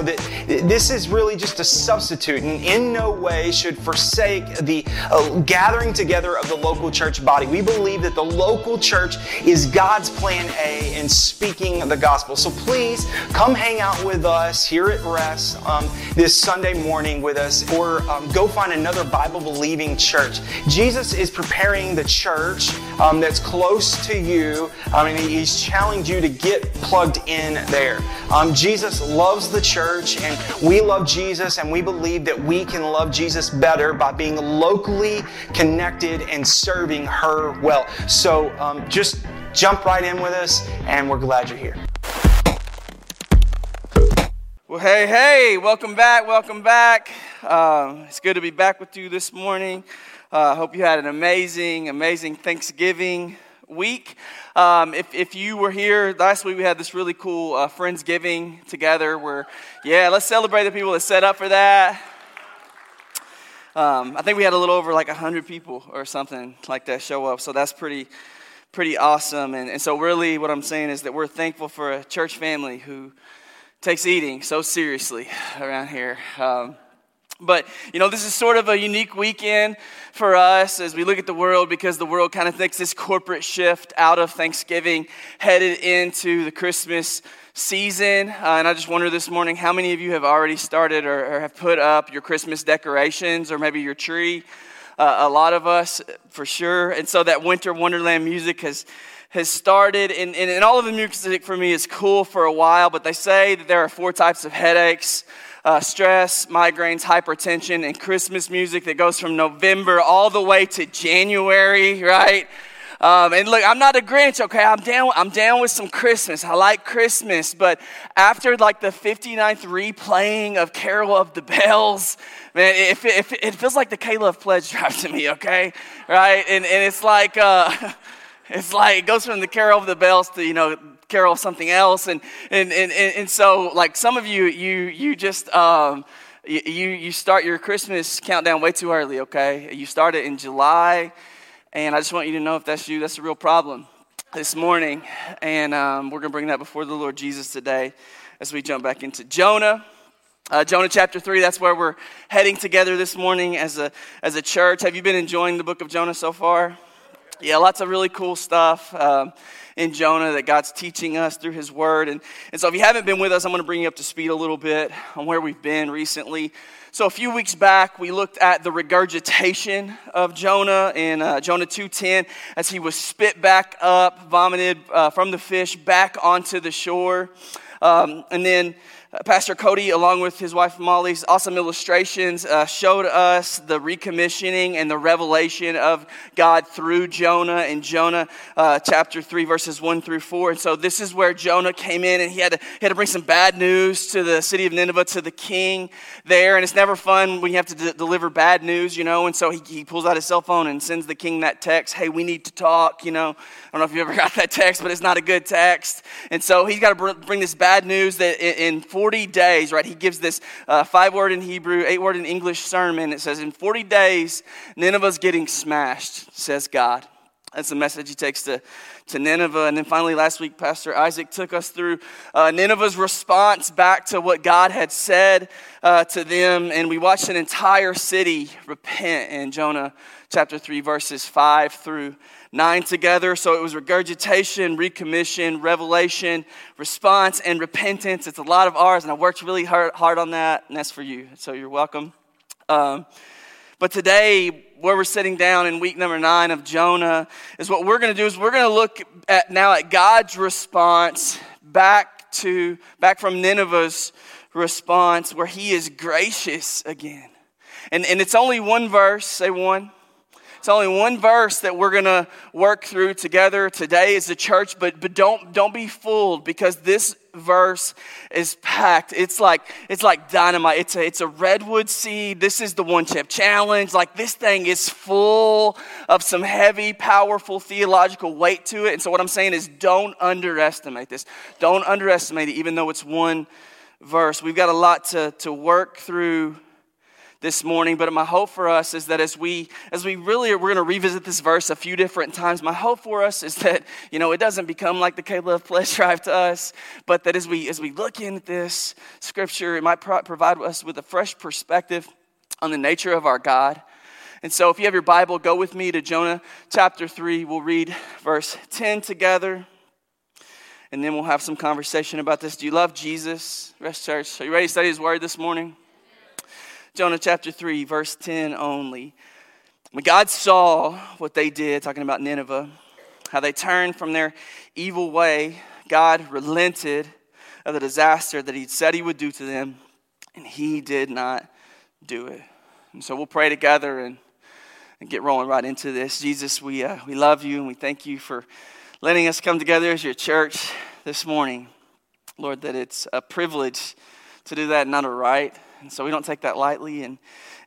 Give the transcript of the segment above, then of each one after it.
know that this is really just a substitute and in no way should forsake the uh, gathering together of the local church body. We believe that the local church is God's plan A in speaking the gospel. So please come hang out with us here at Rest um, this Sunday morning with us or um, go find another Bible believing church. Jesus is preparing the church um, that's close to you. I mean, he's challenged you to get plugged in there. Um, Jesus loves the church and we love Jesus and we believe that we can love Jesus better by being locally connected and serving her well. So um, just jump right in with us and we're glad you're here. Well, hey, hey, welcome back, welcome back. Uh, it's good to be back with you this morning. I uh, hope you had an amazing, amazing Thanksgiving week. Um, if, if you were here last week, we had this really cool uh, Friendsgiving together where, yeah, let's celebrate the people that set up for that. Um, I think we had a little over like 100 people or something like that show up, so that's pretty, pretty awesome. And, and so, really, what I'm saying is that we're thankful for a church family who takes eating so seriously around here. Um, but, you know, this is sort of a unique weekend for us as we look at the world because the world kind of thinks this corporate shift out of Thanksgiving headed into the Christmas season. Uh, and I just wonder this morning how many of you have already started or, or have put up your Christmas decorations or maybe your tree? Uh, a lot of us, for sure. And so that winter wonderland music has has started, and, and, and all of the music for me is cool for a while, but they say that there are four types of headaches uh, stress, migraines, hypertension, and Christmas music that goes from November all the way to January, right? Um, and look, I'm not a Grinch, okay? I'm down, I'm down with some Christmas. I like Christmas. But after like the 59th replaying of Carol of the Bells, man, it, it, it feels like the K-Love Pledge drive to me, okay? Right? And, and it's like, uh, it's like, it goes from the Carol of the Bells to, you know, carol something else. And, and, and, and so, like, some of you, you, you just, um, you, you start your Christmas countdown way too early, okay? You start it in July, and I just want you to know if that's you, that's a real problem this morning. And um, we're going to bring that before the Lord Jesus today as we jump back into Jonah. Uh, Jonah chapter 3, that's where we're heading together this morning as a, as a church. Have you been enjoying the book of Jonah so far? Yeah, lots of really cool stuff. Um, in Jonah that God's teaching us through His Word. And, and so, if you haven't been with us, I'm going to bring you up to speed a little bit on where we've been recently. So, a few weeks back, we looked at the regurgitation of Jonah in uh, Jonah 2:10 as he was spit back up, vomited uh, from the fish back onto the shore. Um, and then Pastor Cody, along with his wife Molly's awesome illustrations, uh, showed us the recommissioning and the revelation of God through Jonah in Jonah uh, chapter 3, verses 1 through 4. And so this is where Jonah came in and he had, to, he had to bring some bad news to the city of Nineveh, to the king there. And it's never fun when you have to d- deliver bad news, you know. And so he, he pulls out his cell phone and sends the king that text hey, we need to talk, you know. I don't know if you ever got that text, but it's not a good text. And so he's got to bring this bad news that in, in 40 days, right, he gives this uh, five word in Hebrew, eight word in English sermon. It says, In 40 days, Nineveh's getting smashed, says God. That's the message he takes to, to Nineveh. And then finally, last week, Pastor Isaac took us through uh, Nineveh's response back to what God had said uh, to them. And we watched an entire city repent in Jonah chapter 3, verses 5 through nine together. So it was regurgitation, recommission, revelation, response, and repentance. It's a lot of ours, and I worked really hard, hard on that, and that's for you. So you're welcome. Um, but today, where we're sitting down in week number nine of Jonah, is what we're going to do is we're going to look at now at God's response back to back from Nineveh's response, where He is gracious again. And, and it's only one verse, say one. It's only one verse that we're going to work through together today as a church, but, but don't, don't be fooled because this verse is packed. It's like it's like dynamite. It's a it's a redwood seed. This is the one chip challenge. Like this thing is full of some heavy, powerful theological weight to it. And so what I'm saying is don't underestimate this. Don't underestimate it, even though it's one verse. We've got a lot to, to work through this morning but my hope for us is that as we as we really are, we're going to revisit this verse a few different times my hope for us is that you know it doesn't become like the k-love pledge drive to us but that as we as we look into this scripture it might pro- provide us with a fresh perspective on the nature of our god. And so if you have your bible go with me to jonah chapter 3 we'll read verse 10 together and then we'll have some conversation about this. Do you love jesus? Rest church are you ready to study his word this morning Jonah chapter 3, verse 10 only. When God saw what they did, talking about Nineveh, how they turned from their evil way, God relented of the disaster that He said He would do to them, and He did not do it. And so we'll pray together and, and get rolling right into this. Jesus, we, uh, we love you and we thank you for letting us come together as your church this morning. Lord, that it's a privilege to do that, not a right. And so we don't take that lightly. And,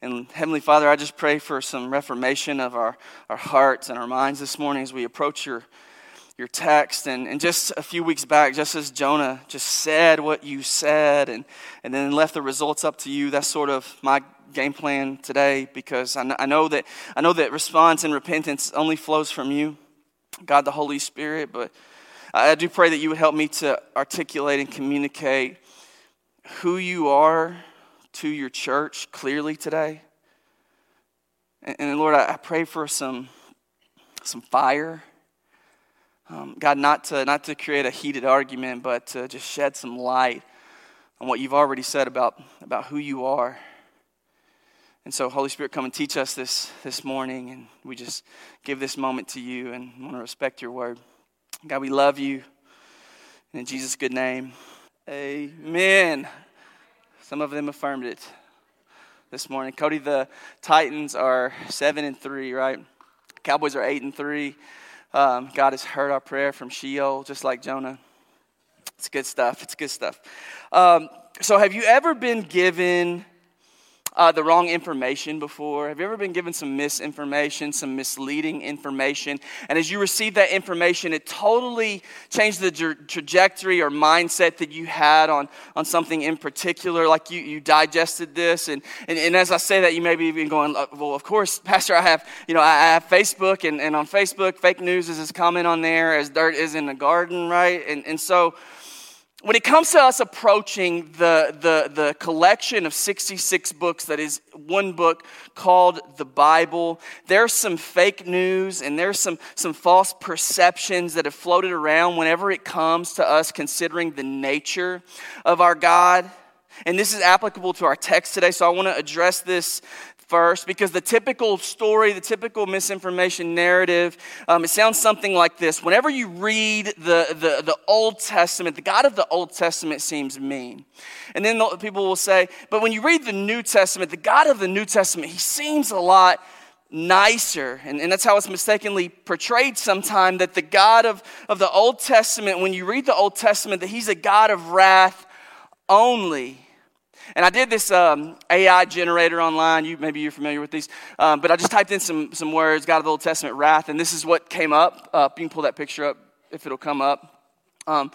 and Heavenly Father, I just pray for some reformation of our, our hearts and our minds this morning as we approach your, your text. And, and just a few weeks back, just as Jonah just said what you said and, and then left the results up to you, that's sort of my game plan today because I, I know that I know that response and repentance only flows from you, God the Holy Spirit, but I do pray that you would help me to articulate and communicate who you are to your church clearly today. And, and Lord, I, I, pray for some, some fire. Um, God, not to, not to create a heated argument, but to just shed some light on what you've already said about, about who you are. And so, Holy Spirit, come and teach us this this morning. And we just give this moment to you and want to respect your word. God, we love you. And in Jesus' good name, amen. Some of them affirmed it this morning. Cody, the Titans are seven and three, right? Cowboys are eight and three. Um, God has heard our prayer from Sheol, just like Jonah. It's good stuff. It's good stuff. Um, so, have you ever been given uh, the wrong information before? Have you ever been given some misinformation, some misleading information? And as you receive that information, it totally changed the tra- trajectory or mindset that you had on, on something in particular. Like you, you digested this. And, and, and as I say that, you may be even going, uh, well, of course, Pastor, I have, you know, I have Facebook, and, and on Facebook, fake news is as common on there as dirt is in the garden, right? And, and so, when it comes to us approaching the, the, the collection of 66 books that is one book called the Bible, there's some fake news and there's some, some false perceptions that have floated around whenever it comes to us considering the nature of our God. And this is applicable to our text today, so I want to address this first because the typical story, the typical misinformation narrative, um, it sounds something like this. Whenever you read the, the, the Old Testament, the God of the Old Testament seems mean. And then the, people will say, but when you read the New Testament, the God of the New Testament, he seems a lot nicer. And, and that's how it's mistakenly portrayed sometimes that the God of, of the Old Testament, when you read the Old Testament, that he's a God of wrath only. And I did this um, AI generator online. You maybe you're familiar with these, um, but I just typed in some some words, God of the Old Testament, wrath, and this is what came up. Uh, you can pull that picture up if it'll come up. Um,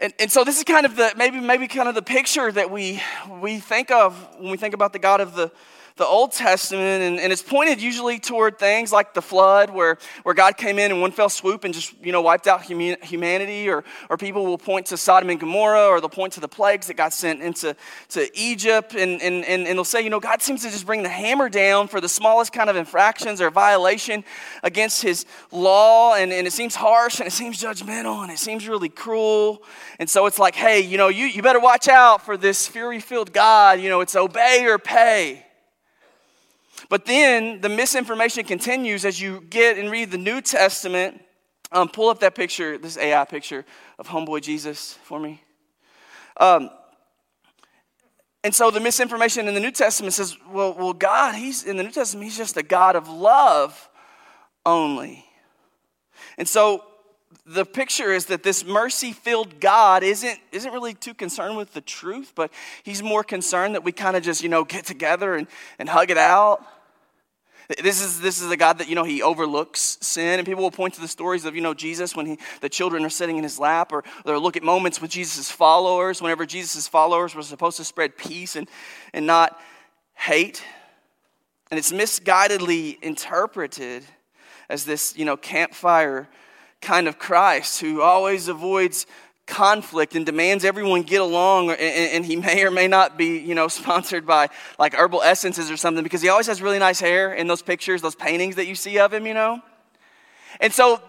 and, and so this is kind of the maybe maybe kind of the picture that we we think of when we think about the God of the the Old Testament, and, and, it's pointed usually toward things like the flood, where, where God came in in one fell swoop and just you know wiped out humanity, or, or people will point to Sodom and Gomorrah, or they'll point to the plagues that got sent into to Egypt, and, and, and, and they'll say, you know, God seems to just bring the hammer down for the smallest kind of infractions or violation against his law, and, and it seems harsh, and it seems judgmental, and it seems really cruel. And so it's like, hey, you know, you, you better watch out for this fury filled God. You know, it's obey or pay. But then the misinformation continues as you get and read the New Testament. Um, pull up that picture, this AI picture of homeboy Jesus for me. Um, and so the misinformation in the New Testament says, well, well, God, he's in the New Testament, he's just a God of love only. And so the picture is that this mercy filled God isn't, isn't really too concerned with the truth, but he's more concerned that we kind of just, you know, get together and, and hug it out. This is, this is a God that, you know, he overlooks sin. And people will point to the stories of, you know, Jesus when he, the children are sitting in his lap, or they'll look at moments with Jesus' followers, whenever Jesus' followers were supposed to spread peace and, and not hate. And it's misguidedly interpreted as this, you know, campfire kind of Christ who always avoids conflict and demands everyone get along and, and, he may or may not be you know sponsored by like herbal essences or something because he always has really nice hair in those pictures those paintings that you see of him you know? And so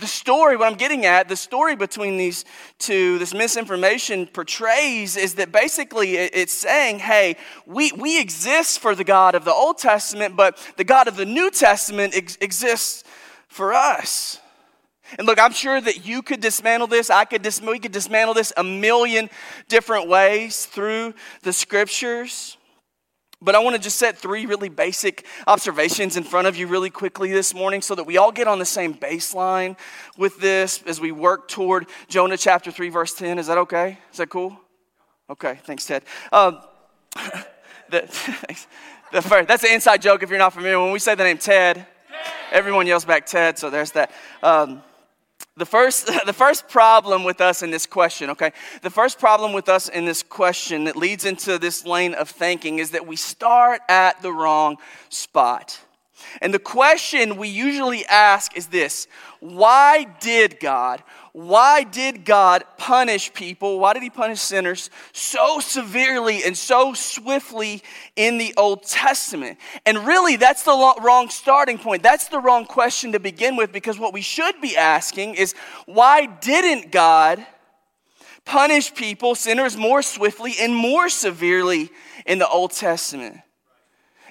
the story what i'm getting at the story between these two this misinformation portrays is that basically it's saying hey we, we exist for the god of the old testament but the god of the new testament ex- exists for us and look, I'm sure that you could dismantle this. I could dis- we could dismantle this a million different ways through the scriptures. But I want to just set three really basic observations in front of you really quickly this morning so that we all get on the same baseline with this as we work toward Jonah chapter 3, verse 10. Is that okay? Is that cool? Okay, thanks, Ted. Um, the, the first, that's an inside joke if you're not familiar. When we say the name Ted, everyone yells back Ted, so there's that. Um, the first, the first problem with us in this question, okay? The first problem with us in this question that leads into this lane of thinking is that we start at the wrong spot. And the question we usually ask is this Why did God, why did God punish people? Why did He punish sinners so severely and so swiftly in the Old Testament? And really, that's the wrong starting point. That's the wrong question to begin with because what we should be asking is why didn't God punish people, sinners, more swiftly and more severely in the Old Testament?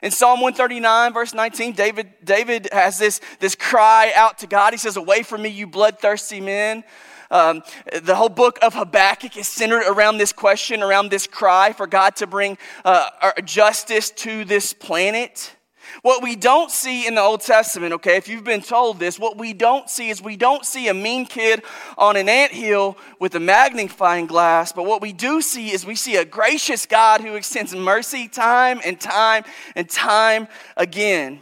In Psalm 139, verse 19, David, David has this, this cry out to God. He says, Away from me, you bloodthirsty men. Um, the whole book of Habakkuk is centered around this question, around this cry for God to bring uh, justice to this planet. What we don't see in the Old Testament, okay, if you've been told this, what we don't see is we don't see a mean kid on an ant hill with a magnifying glass, but what we do see is we see a gracious God who extends mercy time and time and time again.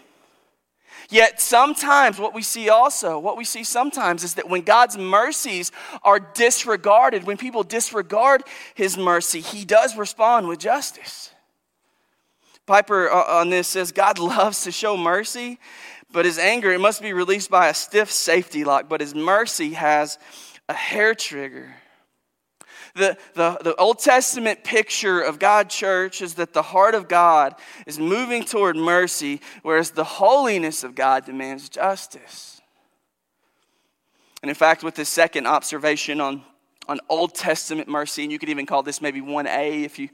Yet sometimes what we see also, what we see sometimes is that when God's mercies are disregarded, when people disregard his mercy, he does respond with justice. Piper uh, on this says God loves to show mercy, but his anger, it must be released by a stiff safety lock, but his mercy has a hair trigger. The, the, the Old Testament picture of God church is that the heart of God is moving toward mercy, whereas the holiness of God demands justice. And in fact, with this second observation on, on Old Testament mercy, and you could even call this maybe 1A if you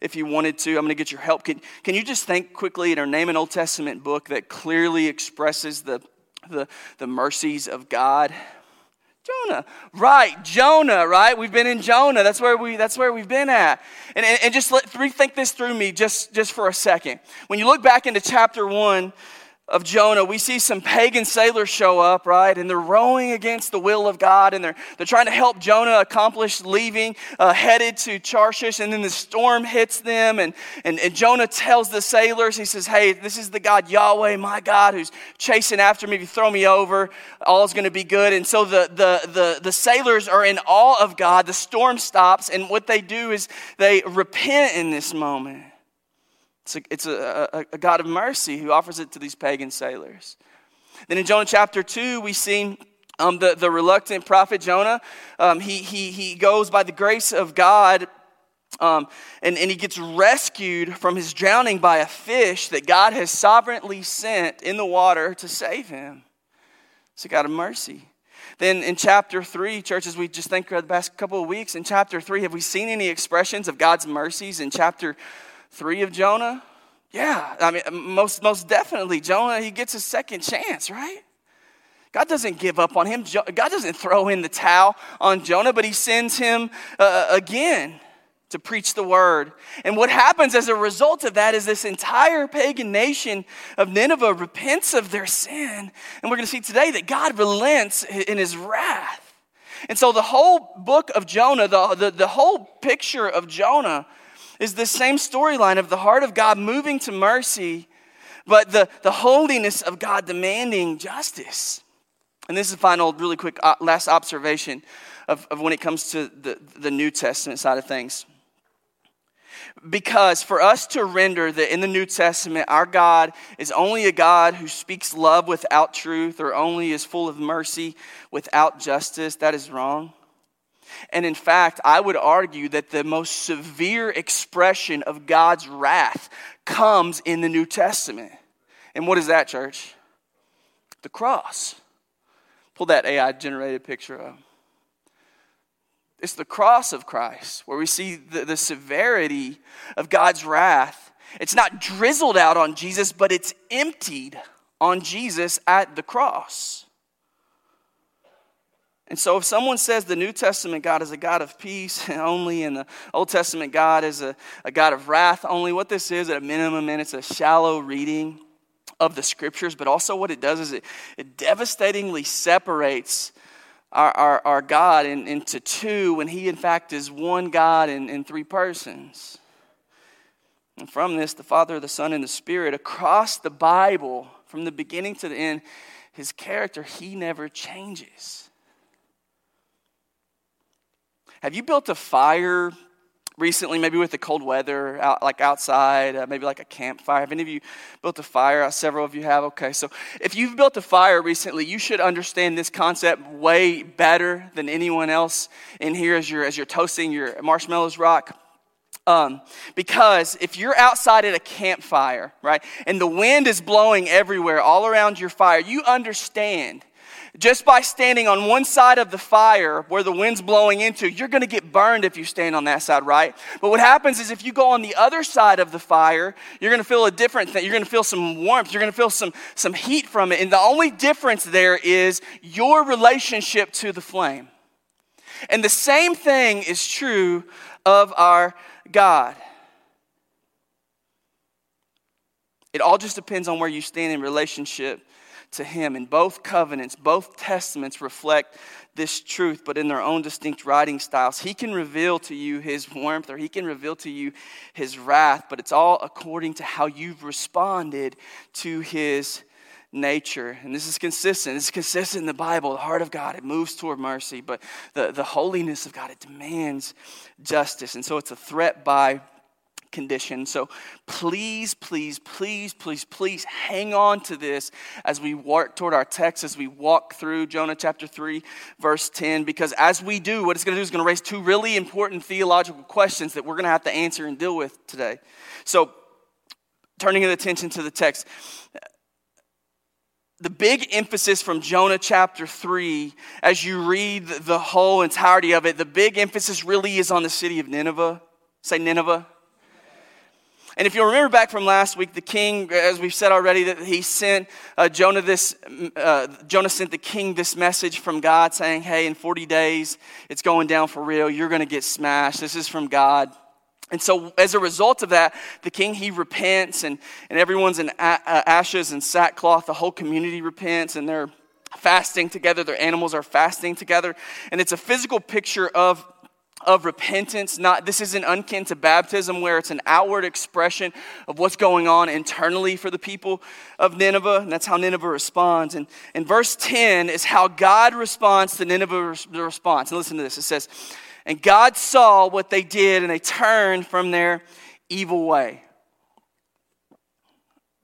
if you wanted to. I'm going to get your help. Can, can you just think quickly or name an Old Testament book that clearly expresses the, the, the mercies of God? Jonah. Right, Jonah, right? We've been in Jonah. That's where, we, that's where we've been at. And, and, and just let, rethink this through me just, just for a second. When you look back into chapter 1, of Jonah, we see some pagan sailors show up, right? And they're rowing against the will of God and they're, they're trying to help Jonah accomplish leaving, uh, headed to Tarshish. And then the storm hits them. And, and, and Jonah tells the sailors, he says, Hey, this is the God Yahweh, my God, who's chasing after me. If you throw me over, all is going to be good. And so the, the, the, the sailors are in awe of God. The storm stops. And what they do is they repent in this moment. It's, a, it's a, a, a God of mercy who offers it to these pagan sailors. Then in Jonah chapter 2, we see um, the, the reluctant prophet Jonah. Um, he, he, he goes by the grace of God um, and, and he gets rescued from his drowning by a fish that God has sovereignly sent in the water to save him. It's a God of mercy. Then in chapter 3, churches, we just think the past couple of weeks, in chapter 3, have we seen any expressions of God's mercies in chapter three of Jonah? Yeah, I mean, most, most definitely, Jonah, he gets a second chance, right? God doesn't give up on him. God doesn't throw in the towel on Jonah, but he sends him uh, again to preach the word. And what happens as a result of that is this entire pagan nation of Nineveh repents of their sin. And we're going to see today that God relents in his wrath. And so the whole book of Jonah, the, the, the whole picture of Jonah, is the same storyline of the heart of God moving to mercy, but the, the holiness of God demanding justice. And this is a final, really quick uh, last observation of, of when it comes to the, the New Testament side of things. Because for us to render that in the New Testament, our God is only a God who speaks love without truth or only is full of mercy without justice, that is wrong. And in fact, I would argue that the most severe expression of God's wrath comes in the New Testament. And what is that, church? The cross. Pull that AI generated picture up. It's the cross of Christ where we see the, the severity of God's wrath. It's not drizzled out on Jesus, but it's emptied on Jesus at the cross. And so, if someone says the New Testament God is a God of peace only and the Old Testament God is a, a God of wrath only, what this is at a minimum, and it's a shallow reading of the scriptures, but also what it does is it, it devastatingly separates our, our, our God in, into two when He, in fact, is one God in, in three persons. And from this, the Father, the Son, and the Spirit, across the Bible, from the beginning to the end, His character, He never changes. Have you built a fire recently, maybe with the cold weather, out, like outside, uh, maybe like a campfire. Have any of you built a fire? Uh, several of you have. Okay, so if you've built a fire recently, you should understand this concept way better than anyone else in here as you're as you're toasting your marshmallows rock. Um, because if you're outside at a campfire, right, and the wind is blowing everywhere, all around your fire, you understand just by standing on one side of the fire where the wind's blowing into, you're going to get burned if you stand on that side, right? But what happens is if you go on the other side of the fire, you're going to feel a different thing. You're going to feel some warmth. You're going to feel some, some heat from it. And the only difference there is your relationship to the flame. And the same thing is true of our God. It all just depends on where you stand in relationship to Him. And both covenants, both testaments reflect this truth, but in their own distinct writing styles. He can reveal to you His warmth or He can reveal to you His wrath, but it's all according to how you've responded to His nature. And this is consistent. This is consistent in the Bible. The heart of God, it moves toward mercy, but the, the holiness of God, it demands justice. And so it's a threat by condition. So please, please, please, please, please hang on to this as we walk toward our text, as we walk through Jonah chapter 3, verse 10, because as we do, what it's going to do is going to raise two really important theological questions that we're going to have to answer and deal with today. So, turning the attention to the text. The big emphasis from Jonah chapter 3, as you read the whole entirety of it, the big emphasis really is on the city of Nineveh. Say Nineveh. And if you remember back from last week, the king, as we've said already, that he sent uh, Jonah this, uh, Jonah sent the king this message from God saying, hey, in 40 days, it's going down for real. You're going to get smashed. This is from God. And so, as a result of that, the king he repents, and, and everyone's in a- uh, ashes and sackcloth. The whole community repents, and they're fasting together. Their animals are fasting together. And it's a physical picture of of repentance. Not this isn't unkin to baptism, where it's an outward expression of what's going on internally for the people of Nineveh, and that's how Nineveh responds. And, and verse 10 is how God responds to Nineveh's response. And listen to this. It says, And God saw what they did, and they turned from their evil way.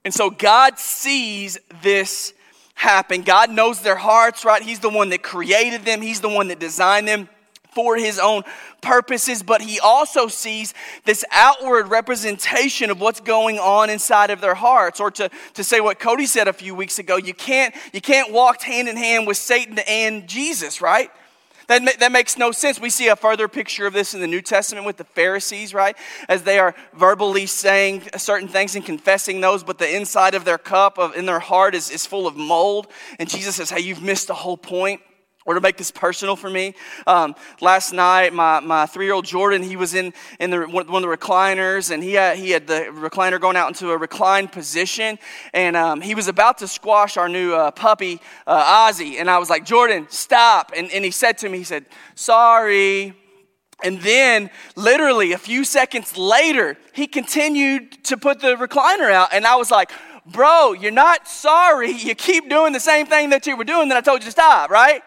And so God sees this happen. God knows their hearts, right? He's the one that created them, He's the one that designed them for his own purposes, but he also sees this outward representation of what's going on inside of their hearts. Or to, to say what Cody said a few weeks ago, you can't, you can't walk hand in hand with Satan and Jesus, right? That, that makes no sense. We see a further picture of this in the New Testament with the Pharisees, right? As they are verbally saying certain things and confessing those, but the inside of their cup, of, in their heart, is, is full of mold. And Jesus says, Hey, you've missed the whole point. Or to make this personal for me, um, last night my, my three year old Jordan he was in, in the, one of the recliners and he had, he had the recliner going out into a reclined position and um, he was about to squash our new uh, puppy uh, Ozzy and I was like Jordan stop and, and he said to me he said sorry and then, literally a few seconds later, he continued to put the recliner out. And I was like, Bro, you're not sorry. You keep doing the same thing that you were doing that I told you to stop, right?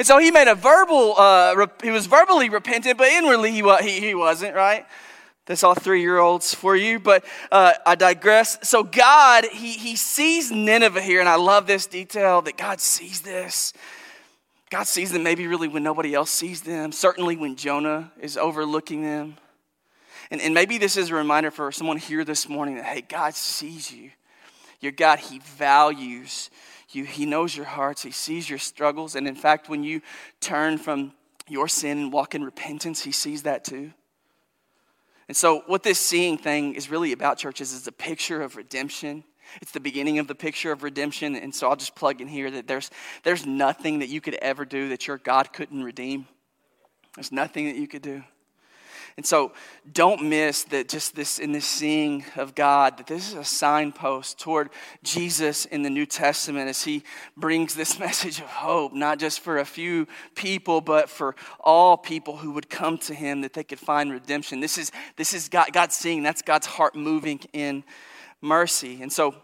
And so he made a verbal, uh, rep- he was verbally repentant, but inwardly he, he, he wasn't, right? That's all three year olds for you, but uh, I digress. So, God, he, he sees Nineveh here, and I love this detail that God sees this. God sees them maybe really when nobody else sees them, certainly when Jonah is overlooking them. And, and maybe this is a reminder for someone here this morning that, hey, God sees you. Your God, He values you. He knows your hearts, He sees your struggles. And in fact, when you turn from your sin and walk in repentance, He sees that too. And so, what this seeing thing is really about, churches, is a picture of redemption. It's the beginning of the picture of redemption. And so, I'll just plug in here that there's, there's nothing that you could ever do that your God couldn't redeem. There's nothing that you could do. And so don't miss that just this in this seeing of God, that this is a signpost toward Jesus in the New Testament as he brings this message of hope, not just for a few people, but for all people who would come to him that they could find redemption. This is this is God, God seeing, that's God's heart moving in mercy. And so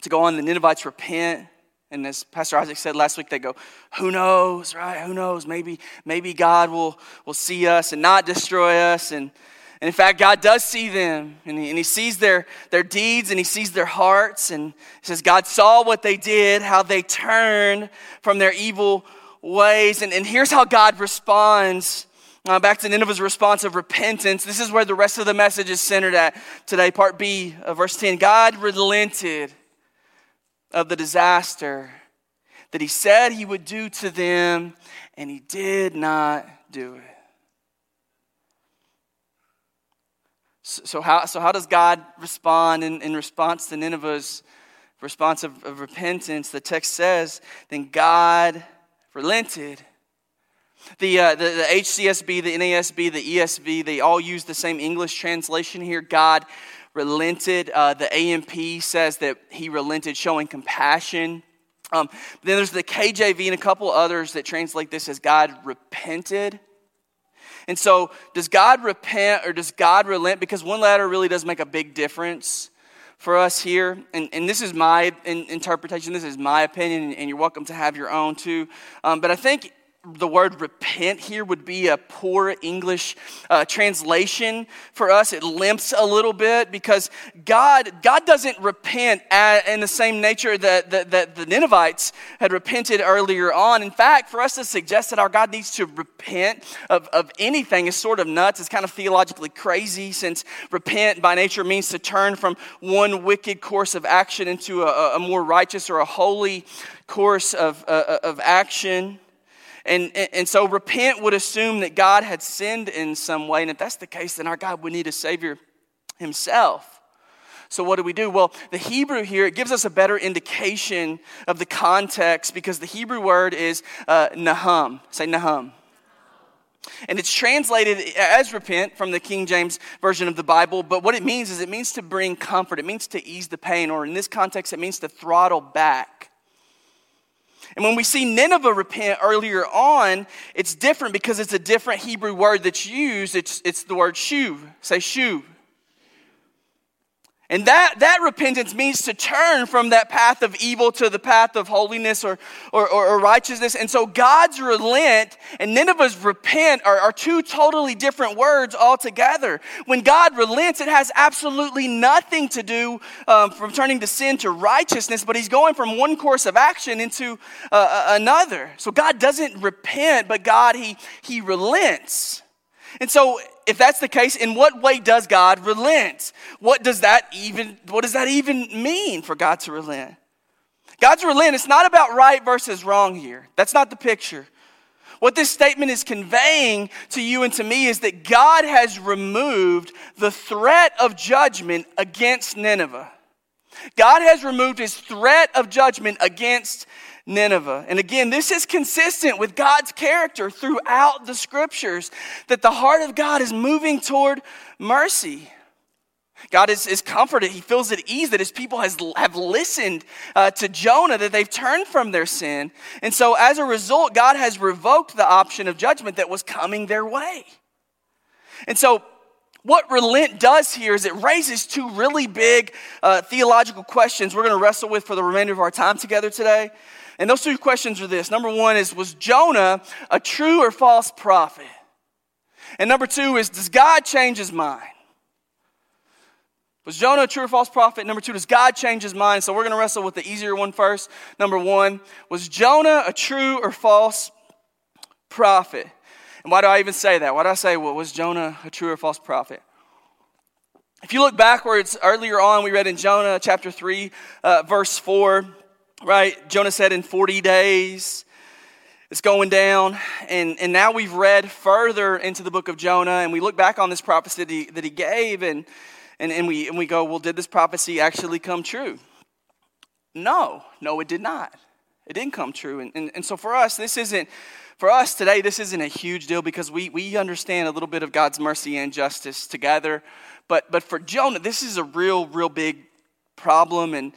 to go on, the Ninevites repent and as Pastor Isaac said last week, they go, who knows, right? Who knows? Maybe, maybe God will, will see us and not destroy us. And, and in fact, God does see them. And he, and he sees their, their deeds and he sees their hearts. And he says, God saw what they did, how they turned from their evil ways. And, and here's how God responds. Uh, back to Nineveh's response of repentance. This is where the rest of the message is centered at today, part B of verse 10. God relented of the disaster that he said he would do to them, and he did not do it. So, how, so how does God respond in, in response to Nineveh's response of, of repentance? The text says, then God relented. The, uh, the, the HCSB, the NASB, the ESV, they all use the same English translation here. God relented. Uh, the AMP says that he relented, showing compassion. Um, then there's the KJV and a couple others that translate this as God repented. And so, does God repent or does God relent? Because one letter really does make a big difference for us here. And, and this is my in, interpretation, this is my opinion, and you're welcome to have your own too. Um, but I think the word repent here would be a poor English uh, translation for us. It limps a little bit because God, God doesn't repent in the same nature that, that, that, the Ninevites had repented earlier on. In fact, for us to suggest that our God needs to repent of, of anything is sort of nuts. It's kind of theologically crazy since repent by nature means to turn from one wicked course of action into a, a more righteous or a holy course of, uh, of action. And, and so repent would assume that God had sinned in some way. And if that's the case, then our God would need a Savior himself. So, what do we do? Well, the Hebrew here, it gives us a better indication of the context because the Hebrew word is uh, nahum. Say nahum. And it's translated as repent from the King James Version of the Bible, but what it means is it means to bring comfort, it means to ease the pain, or in this context, it means to throttle back. And when we see Nineveh repent earlier on, it's different because it's a different Hebrew word that's used. It's, it's the word shuv. Say shuv. And that, that repentance means to turn from that path of evil to the path of holiness or, or, or, or righteousness. And so God's relent and Nineveh's repent are, are two totally different words altogether. When God relents, it has absolutely nothing to do um, from turning to sin to righteousness, but he's going from one course of action into uh, another. So God doesn't repent, but God, he, he relents. And so if that's the case, in what way does God relent? What does that even what does that even mean for God to relent? God's relent, it's not about right versus wrong here. That's not the picture. What this statement is conveying to you and to me is that God has removed the threat of judgment against Nineveh. God has removed his threat of judgment against Nineveh. And again, this is consistent with God's character throughout the scriptures that the heart of God is moving toward mercy. God is, is comforted. He feels at ease that his people has, have listened uh, to Jonah, that they've turned from their sin. And so, as a result, God has revoked the option of judgment that was coming their way. And so, what relent does here is it raises two really big uh, theological questions we're going to wrestle with for the remainder of our time together today. And those two questions are this number one is, was Jonah a true or false prophet? And number two is, does God change his mind? Was Jonah a true or false prophet? Number two, does God change his mind? So we're going to wrestle with the easier one first. Number one, was Jonah a true or false prophet? And why do I even say that? Why do I say, well, was Jonah a true or false prophet? If you look backwards, earlier on, we read in Jonah chapter 3, uh, verse 4, right? Jonah said, in 40 days, it's going down. And, and now we've read further into the book of Jonah, and we look back on this prophecy that he, that he gave, and, and, and, we, and we go, well, did this prophecy actually come true? No, no, it did not. It didn't come true. And, and, and so for us, this isn't for us today, this isn't a huge deal because we, we understand a little bit of God's mercy and justice together. But, but for Jonah, this is a real, real big problem. And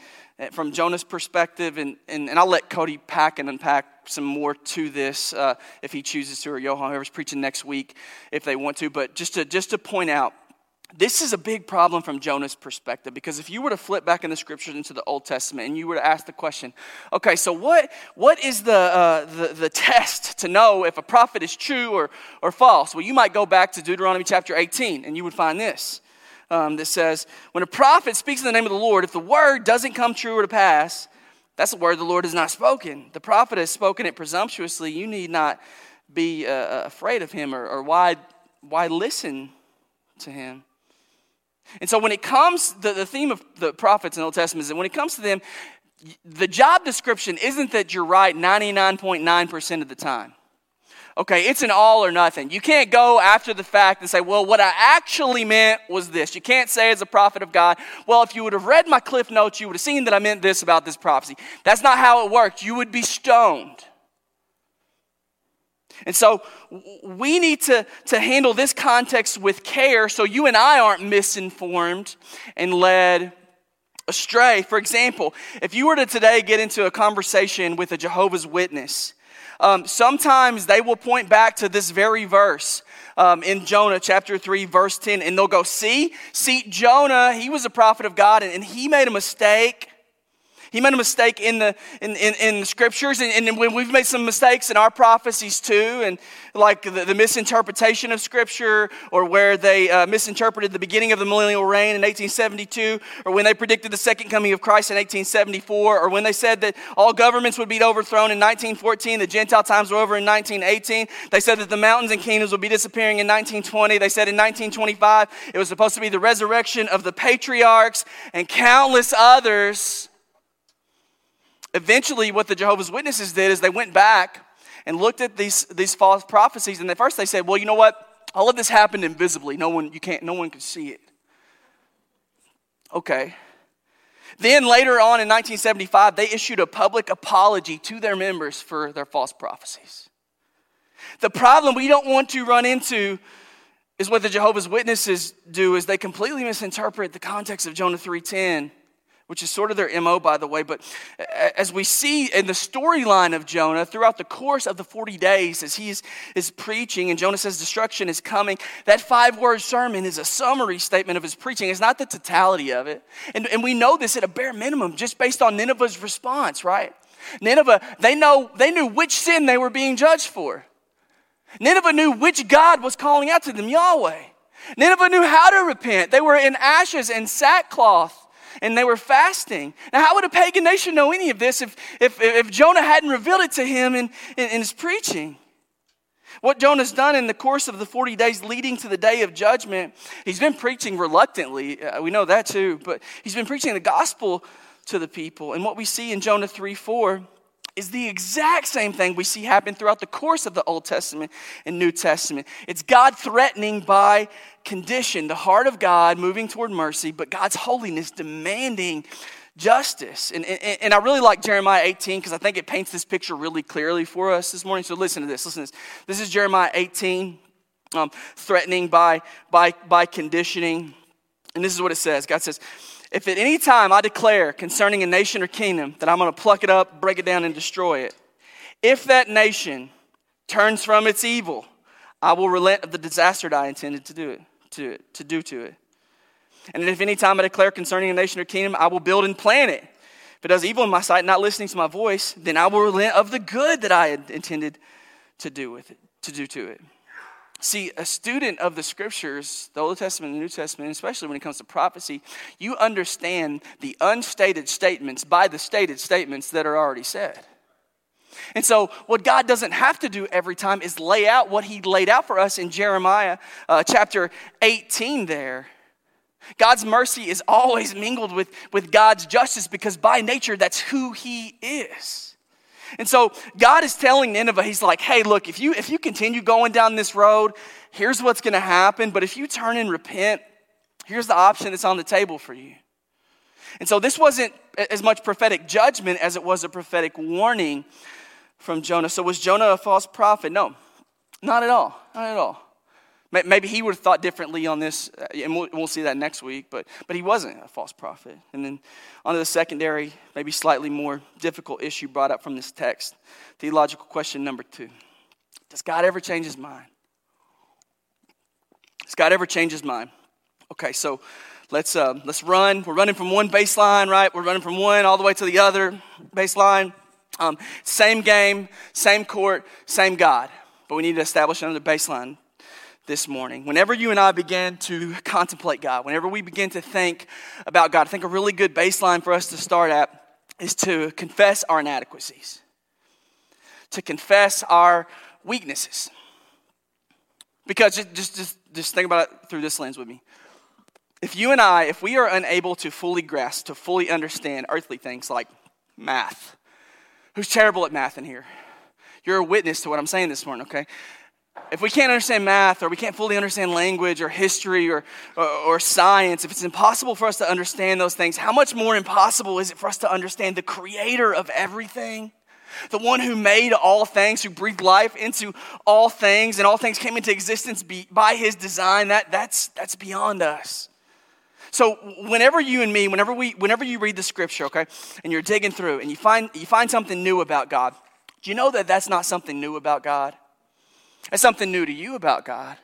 from Jonah's perspective, and, and, and I'll let Cody pack and unpack some more to this uh, if he chooses to, or Johan, whoever's preaching next week, if they want to. But just to, just to point out, this is a big problem from Jonah's perspective because if you were to flip back in the scriptures into the Old Testament and you were to ask the question, okay, so what, what is the, uh, the, the test to know if a prophet is true or, or false? Well, you might go back to Deuteronomy chapter 18 and you would find this um, that says, when a prophet speaks in the name of the Lord, if the word doesn't come true or to pass, that's a word the Lord has not spoken. The prophet has spoken it presumptuously. You need not be uh, uh afraid of him or, or why, why listen to him. And so when it comes, the, the theme of the prophets in the Old Testament is that when it comes to them, the job description isn't that you're right 99.9% of the time. Okay, it's an all or nothing. You can't go after the fact and say, well, what I actually meant was this. You can't say as a prophet of God, well, if you would have read my cliff notes, you would have seen that I meant this about this prophecy. That's not how it worked. You would be stoned. And so we need to, to handle this context with care so you and I aren't misinformed and led astray. For example, if you were to today get into a conversation with a Jehovah's Witness, um, sometimes they will point back to this very verse um, in Jonah chapter 3, verse 10, and they'll go, See, see, Jonah, he was a prophet of God, and, and he made a mistake he made a mistake in the, in, in, in the scriptures, and, and when we've made some mistakes in our prophecies too, and like the, the misinterpretation of scripture, or where they uh, misinterpreted the beginning of the millennial reign in 1872, or when they predicted the second coming of Christ in 1874, or when they said that all governments would be overthrown in 1914, the Gentile times were over in 1918. They said that the mountains and kingdoms would be disappearing in 1920. They said in 1925 it was supposed to be the resurrection of the patriarchs and countless others eventually what the Jehovah's Witnesses did is they went back and looked at these, these false prophecies, and at first they said, well, you know what? All of this happened invisibly. No one, you can't, no one could see it. Okay. Then later on in 1975, they issued a public apology to their members for their false prophecies. The problem we don't want to run into is what the Jehovah's Witnesses do is they completely misinterpret the context of Jonah 3:10 which is sort of their MO, by the way. But as we see in the storyline of Jonah throughout the course of the 40 days, as he is, is preaching and Jonah says destruction is coming, that five word sermon is a summary statement of his preaching. It's not the totality of it. And, and we know this at a bare minimum just based on Nineveh's response, right? Nineveh, they, know, they knew which sin they were being judged for. Nineveh knew which God was calling out to them, Yahweh. Nineveh knew how to repent. They were in ashes and sackcloth and they were fasting. Now, how would a pagan nation know any of this if, if, if Jonah hadn't revealed it to him in, in, in his preaching? What Jonah's done in the course of the 40 days leading to the day of judgment, he's been preaching reluctantly. Uh, we know that too, but he's been preaching the gospel to the people. And what we see in Jonah 3 4 is the exact same thing we see happen throughout the course of the Old Testament and New Testament. It's God threatening by condition, the heart of God moving toward mercy, but God's holiness demanding justice. And, and, and I really like Jeremiah 18 because I think it paints this picture really clearly for us this morning. So listen to this. Listen to this. This is Jeremiah 18, um, threatening by, by, by conditioning. And this is what it says God says, If at any time I declare concerning a nation or kingdom that I'm going to pluck it up, break it down, and destroy it, if that nation turns from its evil, I will relent of the disaster that I intended to do it, to, it, to do to it. And if any time I declare concerning a nation or kingdom, I will build and plant it. If it does evil in my sight, not listening to my voice, then I will relent of the good that I had intended to do with it, to do to it. See, a student of the scriptures, the Old Testament and the New Testament, especially when it comes to prophecy, you understand the unstated statements by the stated statements that are already said. And so, what God doesn't have to do every time is lay out what He laid out for us in Jeremiah uh, chapter 18 there. God's mercy is always mingled with, with God's justice because by nature, that's who He is. And so God is telling Nineveh, He's like, hey, look, if you, if you continue going down this road, here's what's going to happen. But if you turn and repent, here's the option that's on the table for you. And so this wasn't as much prophetic judgment as it was a prophetic warning from Jonah. So was Jonah a false prophet? No, not at all. Not at all. Maybe he would have thought differently on this, uh, and we'll, we'll, see that next week, but, but he wasn't a false prophet. And then on to the secondary, maybe slightly more difficult issue brought up from this text. Theological question number two Does God ever change his mind? Does God ever change his mind? Okay, so let's, uh, let's run. We're running from one baseline, right? We're running from one all the way to the other baseline. Um, same game, same court, same God. But we need to establish another baseline this morning. Whenever you and I begin to contemplate God, whenever we begin to think about God, I think a really good baseline for us to start at is to confess our inadequacies, to confess our weaknesses. Because just, just, just, just think about it through this lens with me. If you and I, if we are unable to fully grasp, to fully understand earthly things like math, who's terrible at math in here? You're a witness to what I'm saying this morning, okay? If we can't understand math or we can't fully understand language or history or, or, or, science, if it's impossible for us to understand those things, how much more impossible is it for us to understand the creator of everything? The one who made all things, who breathed life into all things, and all things came into existence by his design, that, that's, that's beyond us. So whenever you and me, whenever, we, whenever you read the scripture, okay, and you're digging through and you find, you find something new about God, do you know that that's not something new about God? That's something new to you about God.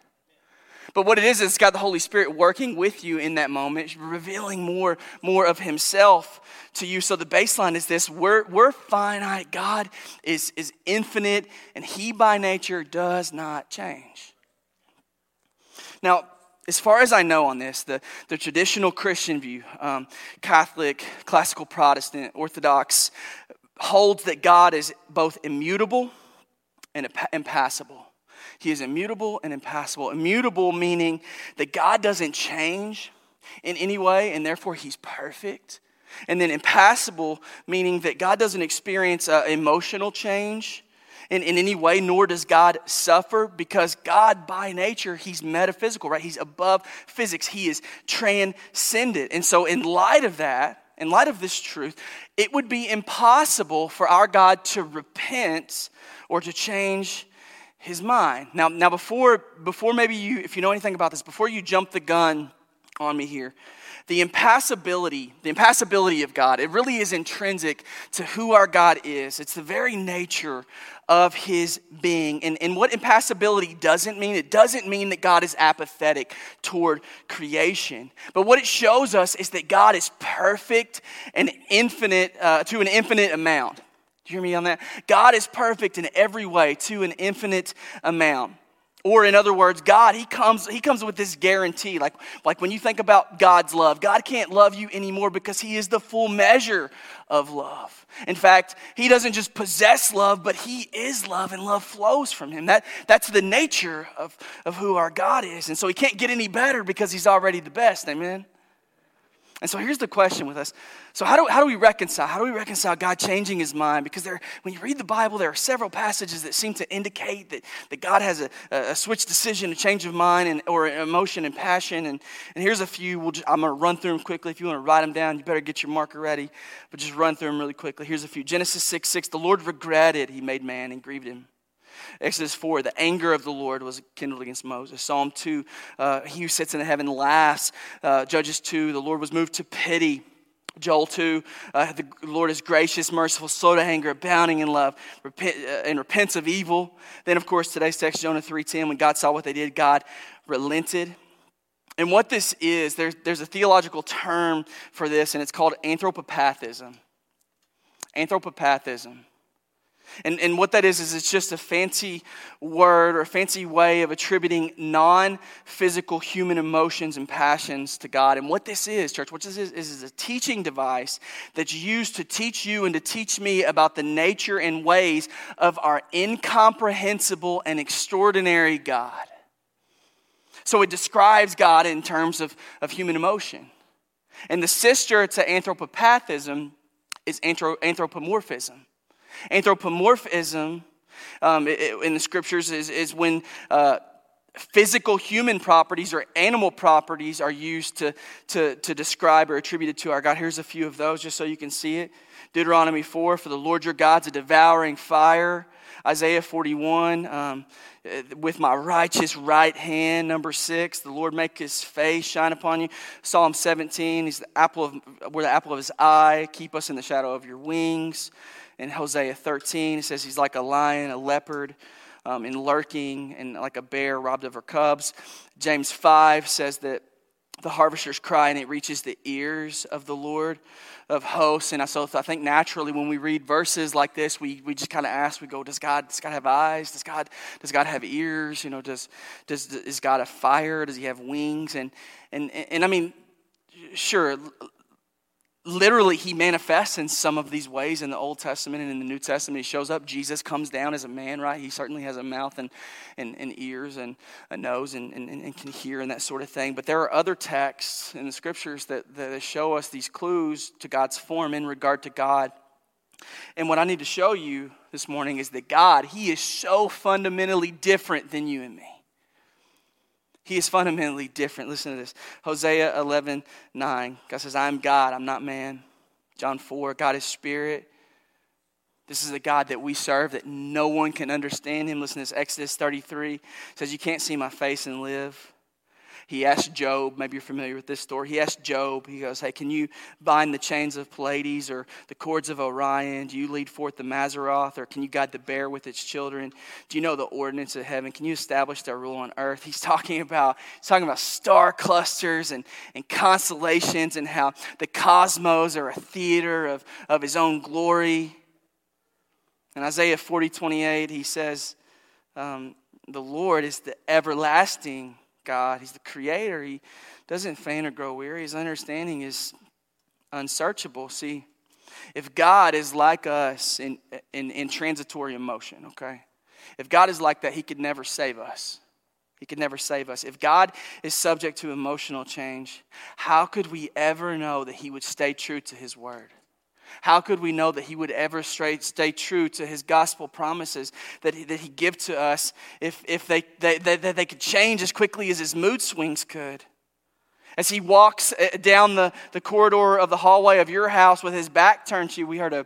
But what it is, it's got the Holy Spirit working with you in that moment, revealing more, more of Himself to you. So the baseline is this we're, we're finite. God is, is infinite, and He by nature does not change. Now, as far as I know on this, the, the traditional Christian view, um, Catholic, classical Protestant, Orthodox, holds that God is both immutable and impassible. He is immutable and impassible. Immutable meaning that God doesn't change in any way, and therefore He's perfect. And then impassible meaning that God doesn't experience uh, emotional change in, in any way, nor does God suffer because God, by nature, He's metaphysical, right? He's above physics, He is transcendent. And so, in light of that, in light of this truth, it would be impossible for our God to repent or to change his mind. Now, now before, before maybe you, if you know anything about this, before you jump the gun on me here, the impassibility, the impassibility of God, it really is intrinsic to who our God is. It's the very nature of his being. And, and what impassibility doesn't mean, it doesn't mean that God is apathetic toward creation. But what it shows us is that God is perfect and infinite uh, to an infinite amount you hear me on that? God is perfect in every way to an infinite amount. Or in other words, God, he comes, he comes with this guarantee. Like, like when you think about God's love, God can't love you anymore because he is the full measure of love. In fact, he doesn't just possess love, but he is love and love flows from him. That, that's the nature of, of who our God is. And so he can't get any better because he's already the best. Amen. And so here's the question with us. So, how do, how do we reconcile? How do we reconcile God changing his mind? Because there, when you read the Bible, there are several passages that seem to indicate that, that God has a, a switch decision, a change of mind, and, or emotion and passion. And, and here's a few. We'll just, I'm going to run through them quickly. If you want to write them down, you better get your marker ready. But just run through them really quickly. Here's a few Genesis 6 6. The Lord regretted he made man and grieved him. Exodus 4, the anger of the Lord was kindled against Moses. Psalm 2, uh, he who sits in heaven laughs. Uh, Judges 2, the Lord was moved to pity. Joel 2, uh, the Lord is gracious, merciful, slow to anger, abounding in love, repent, uh, and repents of evil. Then, of course, today's text, Jonah 3.10, when God saw what they did, God relented. And what this is, there's, there's a theological term for this, and it's called anthropopathism. Anthropopathism. And, and what that is, is it's just a fancy word or a fancy way of attributing non physical human emotions and passions to God. And what this is, church, what this is, is a teaching device that's used to teach you and to teach me about the nature and ways of our incomprehensible and extraordinary God. So it describes God in terms of, of human emotion. And the sister to anthropopathism is anthropomorphism. Anthropomorphism um, in the scriptures is, is when uh, physical human properties or animal properties are used to, to, to describe or attributed to our God. Here's a few of those just so you can see it. Deuteronomy 4 For the Lord your God's a devouring fire. Isaiah 41, um, with my righteous right hand. Number six, the Lord make his face shine upon you. Psalm 17, he's the apple of, we're the apple of his eye. Keep us in the shadow of your wings in Hosea 13. It says he's like a lion, a leopard, um, and lurking, and like a bear robbed of her cubs. James 5 says that the harvester's cry and it reaches the ears of the Lord of hosts. And so I think naturally when we read verses like this, we, we just kind of ask, we go, does God, does God have eyes? Does God, does God have ears? You know, does, does, is God a fire? Does he have wings? And, and, and I mean, sure, literally he manifests in some of these ways in the old testament and in the new testament. He shows up. Jesus comes down as a man right? He certainly has a mouth and, and, and ears and a nose and, and, and, can hear and that sort of thing. But there are other texts in the scriptures that, that show us these clues to god's form in regard to god. And what i need to show you this morning is that god he is so fundamentally different than you and me he is fundamentally different. Listen to this Hosea 11 9. God says, I am God, I'm not man. John 4, God is spirit. This is the God that we serve, that no one can understand him. Listen to this Exodus 33 says, You can't see my face and live. He asked Job, maybe you're familiar with this story. He asked Job, he goes, Hey, can you bind the chains of Pleiades or the cords of Orion? Do you lead forth the Mazzaroth or can you guide the bear with its children? Do you know the ordinance of heaven? Can you establish their rule on earth? He's talking about, he's talking about star clusters and, and constellations and how the cosmos are a theater of, of his own glory. In Isaiah 40, 28, he says, um, The Lord is the everlasting God. He's the creator. He doesn't faint or grow weary. His understanding is unsearchable. See, if God is like us in, in, in transitory emotion, okay? If God is like that, He could never save us. He could never save us. If God is subject to emotional change, how could we ever know that He would stay true to His word? How could we know that he would ever stay, true to his gospel promises that he, that he give to us if, if they, they, they, they could change as quickly as his mood swings could? As he walks uh, down the, the corridor of the hallway of your house with his back turned to you, we heard a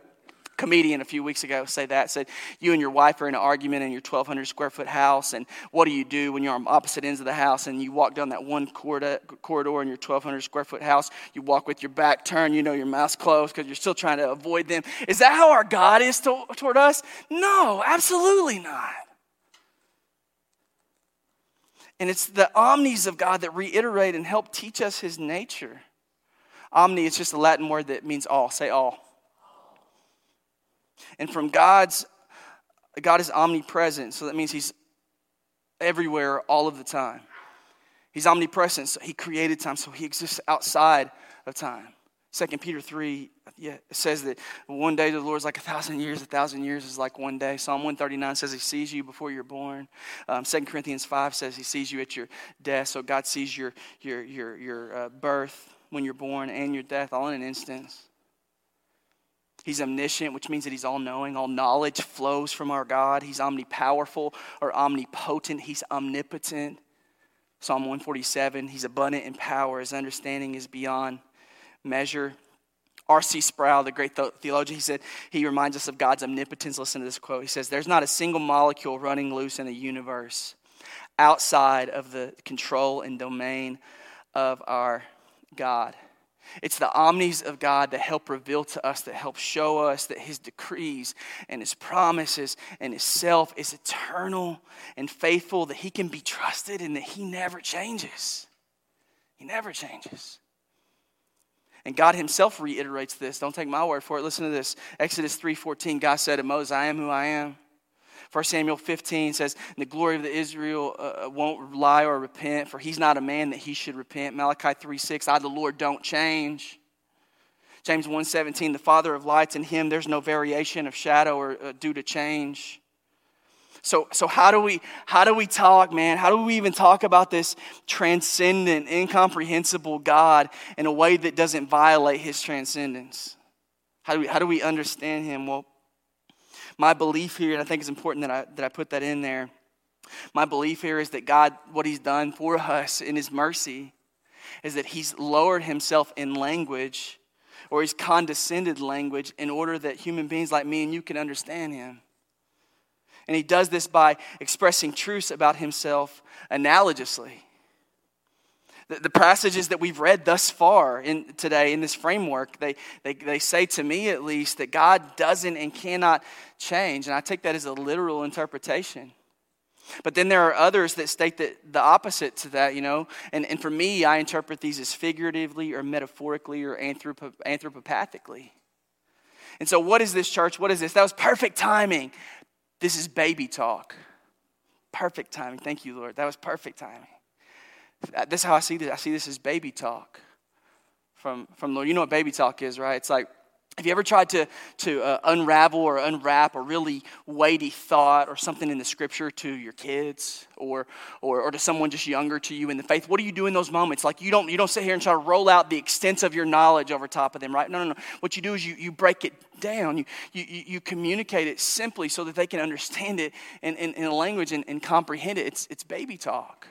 comedian a few weeks ago say that said you and your wife are in an argument in your 1200 square foot house and what do you do when you're on opposite ends of the house and you walk down that one corridor in your 1200 square foot house? You walk with your back turned you know your mouth's closed because you're still trying to avoid them. Is that how our god is to, toward us? No absolutely not. And it's the omnis of god that reiterate and help teach us his nature. Omni is just a latin word that means all. Say all and from God's, God is omnipresent, so that means He's everywhere all of the time. He's omnipresent, so He created time, so He exists outside of time. 2 Peter 3 yeah, it says that one day to the Lord is like a thousand years, a thousand years is like one day. Psalm 139 says he sees you before you're born. Um, 2 Corinthians 5 says he sees you at your death, so God sees your, your, your, your uh, birth when you're born and your death all in an instance. He's omniscient, which means that he's all knowing. All knowledge flows from our God. He's omnipowerful or omnipotent. He's omnipotent. Psalm 147, he's abundant in power. His understanding is beyond measure. R.C. Sproul, the great theologian, he said, he reminds us of God's omnipotence. Listen to this quote. He says, There's not a single molecule running loose in the universe outside of the control and domain of our God. It's the omnis of God that help reveal to us, that help show us that His decrees and His promises and His self is eternal and faithful, that He can be trusted and that He never changes. He never changes. And God Himself reiterates this. Don't take my word for it. Listen to this. Exodus 3:14, God said to Moses, I am who I am. 1 Samuel 15 says, The glory of the Israel uh, uh, won't lie or repent, for he's not a man that he should repent. Malachi 3 6, I, the Lord, don't change. James 1 17, the Father of lights, in him there's no variation of shadow or uh, due to change. So, so how do we how do we talk, man? How do we even talk about this transcendent, incomprehensible God in a way that doesn't violate his transcendence? How do we how do we understand him? Well, my belief here, and I think it's important that I, that I put that in there, my belief here is that God, what He's done for us in His mercy, is that He's lowered Himself in language, or He's condescended language, in order that human beings like me and you can understand Him. And He does this by expressing truths about Himself analogously. The, the passages that we've read thus far in, today in this framework, they, they, they say to me at least that God doesn't and cannot change. And I take that as a literal interpretation. But then there are others that state that the opposite to that, you know. And, and for me, I interpret these as figuratively or metaphorically or anthropo, anthropopathically. And so, what is this, church? What is this? That was perfect timing. This is baby talk. Perfect timing. Thank you, Lord. That was perfect timing. This is how I see this. I see this as baby talk from, from Lord. You know what baby talk is, right? It's like, have you ever tried to, to uh, unravel or unwrap a really weighty thought or something in the scripture to your kids or, or, or to someone just younger to you in the faith? What do you do in those moments? Like you don't, you don't sit here and try to roll out the extent of your knowledge over top of them, right? No, no, no. What you do is you, you break it down. You, you, you communicate it simply so that they can understand it in, in, in a language and, and comprehend it. It's, it's baby talk.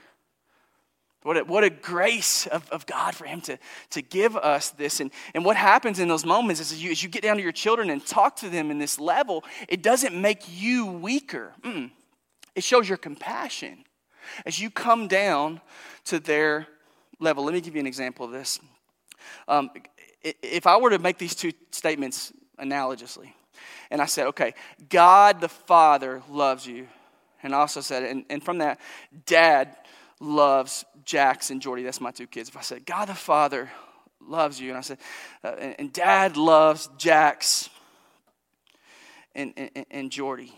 What a, what a grace of, of God for Him to, to give us this. And, and what happens in those moments is as you, as you get down to your children and talk to them in this level, it doesn't make you weaker. Mm. It shows your compassion. As you come down to their level, let me give you an example of this. Um, if I were to make these two statements analogously, and I said, okay, God the Father loves you, and I also said, and, and from that, Dad loves Jax and Jordy. That's my two kids. If I said, God the Father loves you, and I said, uh, and, and, Dad loves Jax and, and, and Jordy.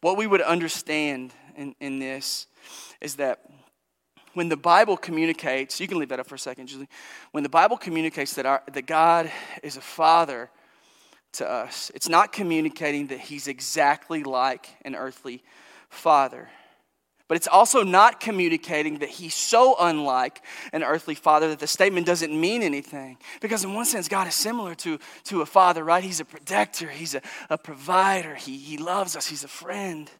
What we would understand in, in this is that when the Bible communicates, you can leave that up for a second, Julie. When the Bible communicates that, our, that God is a father to us, it's not communicating that he's exactly like an earthly father. But it's also not communicating that he's so unlike an earthly father that the statement doesn't mean anything. Because, in one sense, God is similar to, to a father, right? He's a protector, he's a, a provider, he, he loves us, he's a friend,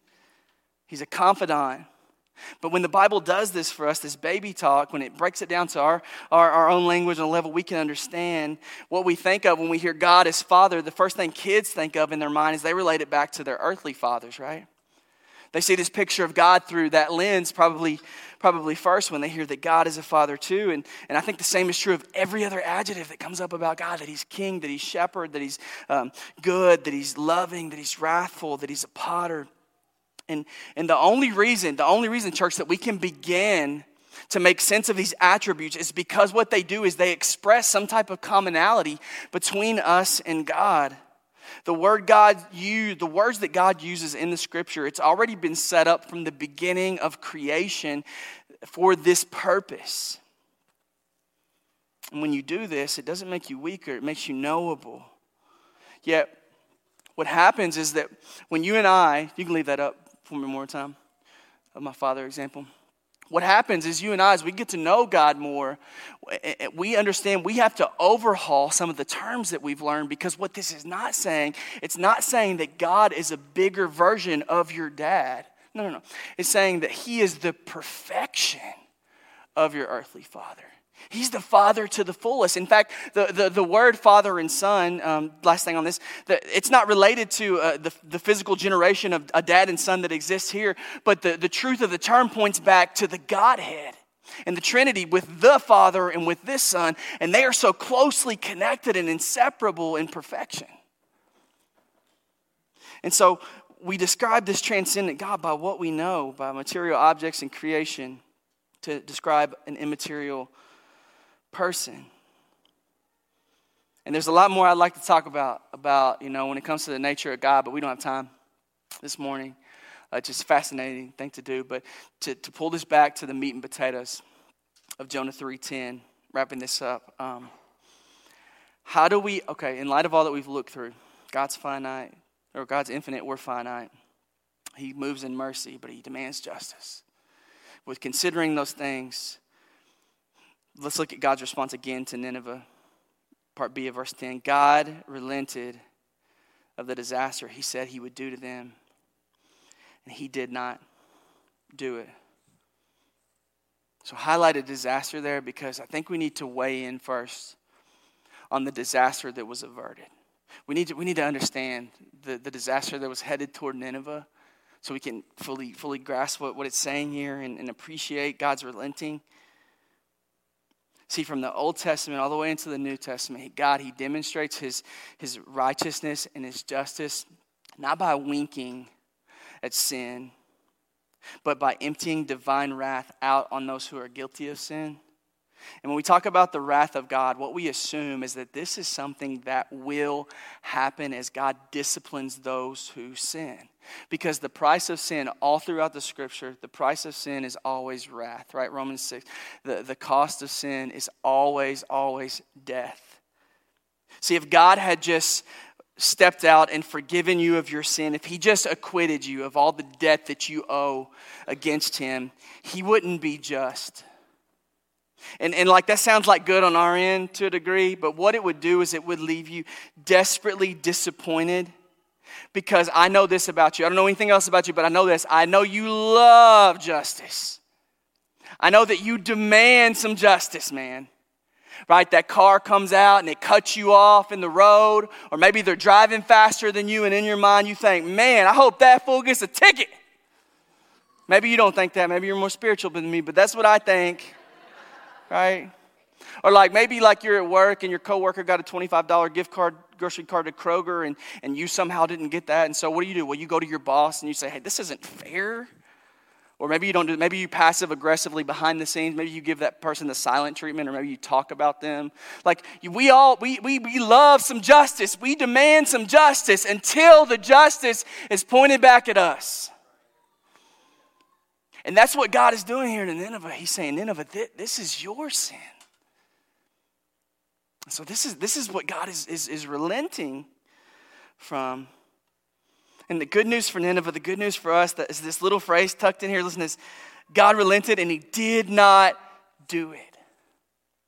he's a confidant. But when the Bible does this for us, this baby talk, when it breaks it down to our, our, our own language and a level we can understand, what we think of when we hear God as Father, the first thing kids think of in their mind is they relate it back to their earthly fathers, right? They see this picture of God through that lens, probably, probably first when they hear that God is a father too. And, and I think the same is true of every other adjective that comes up about God that He's king, that He's shepherd, that He's um, good, that He's loving, that He's wrathful, that He's a potter. And, and the only reason, the only reason, church, that we can begin to make sense of these attributes is because what they do is they express some type of commonality between us and God. The word God used, the words that God uses in the scripture, it's already been set up from the beginning of creation for this purpose. And when you do this, it doesn't make you weaker, it makes you knowable. Yet, what happens is that when you and I, you can leave that up for me more time, of my father example. What happens is you and I, as we get to know God more, eh, eh, we understand we have to overhaul some of the terms that we've learned because what this is not saying, it's not saying that God is a bigger version of your dad. No, no, no. It's saying that He is the perfection of your earthly father. He's the father to the fullest. In fact, the, the, the word father and son, um, last thing on this, the, it's not related to uh, the, the physical generation of a dad and son that exists here, but the, the truth of the term points back to the Godhead and the Trinity with the Father and with this Son, and they are so closely connected and inseparable in perfection. And so we describe this transcendent God by what we know, by material objects and creation, to describe an immaterial person. And there's a lot more I'd like to talk about, about, you know, when it comes to the nature of God, but we don't have time this morning. Uh, just fascinating thing to do. But to, to pull this back to the meat and potatoes of Jonah 3.10, wrapping this up. Um, how do we, okay, in light of all that we've looked through, God's finite, or God's infinite, we're finite. He moves in mercy, but he demands justice. With considering those things, Let's look at God's response again to Nineveh. Part B of verse 10. God relented of the disaster he said he would do to them, and he did not do it. So, highlight a disaster there because I think we need to weigh in first on the disaster that was averted. We need to, we need to understand the, the disaster that was headed toward Nineveh so we can fully, fully grasp what, what it's saying here and, and appreciate God's relenting. See, from the Old Testament all the way into the New Testament, God, He demonstrates His, his righteousness and His justice not by winking at sin, but by emptying divine wrath out on those who are guilty of sin. And when we talk about the wrath of God, what we assume is that this is something that will happen as God disciplines those who sin. Because the price of sin, all throughout the scripture, the price of sin is always wrath, right? Romans 6. The, the cost of sin is always, always death. See, if God had just stepped out and forgiven you of your sin, if He just acquitted you of all the debt that you owe against Him, He wouldn't be just. And, and like that sounds like good on our end to a degree, but what it would do is it would leave you desperately disappointed because I know this about you. I don't know anything else about you, but I know this. I know you love justice. I know that you demand some justice, man. Right? That car comes out and it cuts you off in the road, or maybe they're driving faster than you, and in your mind you think, man, I hope that fool gets a ticket. Maybe you don't think that. Maybe you're more spiritual than me, but that's what I think. Right? Or like maybe like you're at work and your coworker got a $25 gift card, grocery card to Kroger and, and you somehow didn't get that. And so what do you do? Well, you go to your boss and you say, hey, this isn't fair. Or maybe you don't do maybe you passive aggressively behind the scenes. Maybe you give that person the silent treatment, or maybe you talk about them. Like we all we, we, we love some justice. We demand some justice until the justice is pointed back at us. And that's what God is doing here in Nineveh. He's saying, Nineveh, this is your sin. So this is, this is what God is, is, is relenting from. And the good news for Nineveh, the good news for us, that is this little phrase tucked in here. Listen to this. God relented and he did not do it.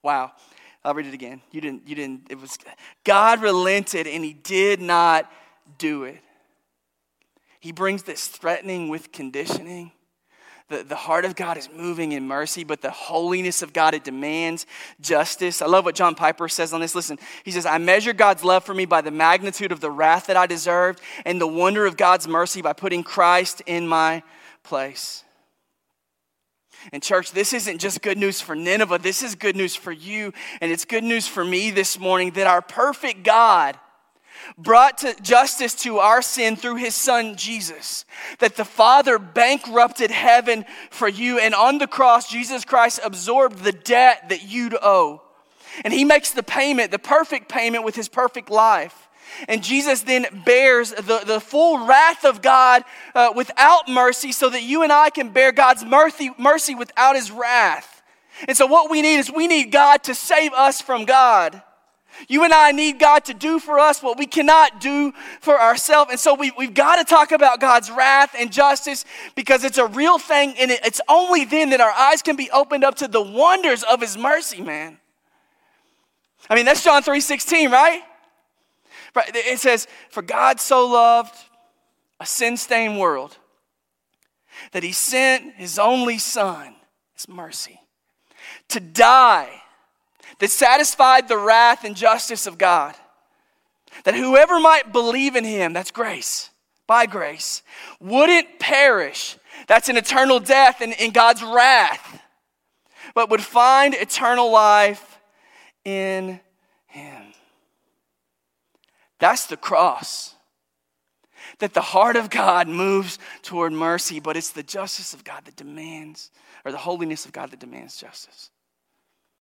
Wow. I'll read it again. You didn't, you didn't, it was God relented and he did not do it. He brings this threatening with conditioning. The, the heart of God is moving in mercy, but the holiness of God, it demands justice. I love what John Piper says on this. Listen, he says, I measure God's love for me by the magnitude of the wrath that I deserved and the wonder of God's mercy by putting Christ in my place. And, church, this isn't just good news for Nineveh, this is good news for you, and it's good news for me this morning that our perfect God brought to justice to our sin through his son Jesus. That the Father bankrupted heaven for you, and on the cross, Jesus Christ absorbed the debt that you'd owe. And he makes the payment, the perfect payment with his perfect life. And Jesus then bears the, the full wrath of God uh, without mercy so that you and I can bear God's mercy, mercy without his wrath. And so, what we need is we need God to save us from God. You and I need God to do for us what we cannot do for ourselves. And so we, we've got to talk about God's wrath and justice because it's a real thing. And it, it's only then that our eyes can be opened up to the wonders of His mercy, man. I mean, that's John 3 16, right? Right. It says, For God so loved a sin stained world that He sent His only Son, His mercy, to die that satisfied the wrath and justice of God. That whoever might believe in him, that's grace, by grace, wouldn't perish. That's an eternal death in, in God's wrath, but would find eternal life in him. That's the cross. That the heart of God moves toward mercy, but it's the justice of God that demands, or the holiness of God that demands justice.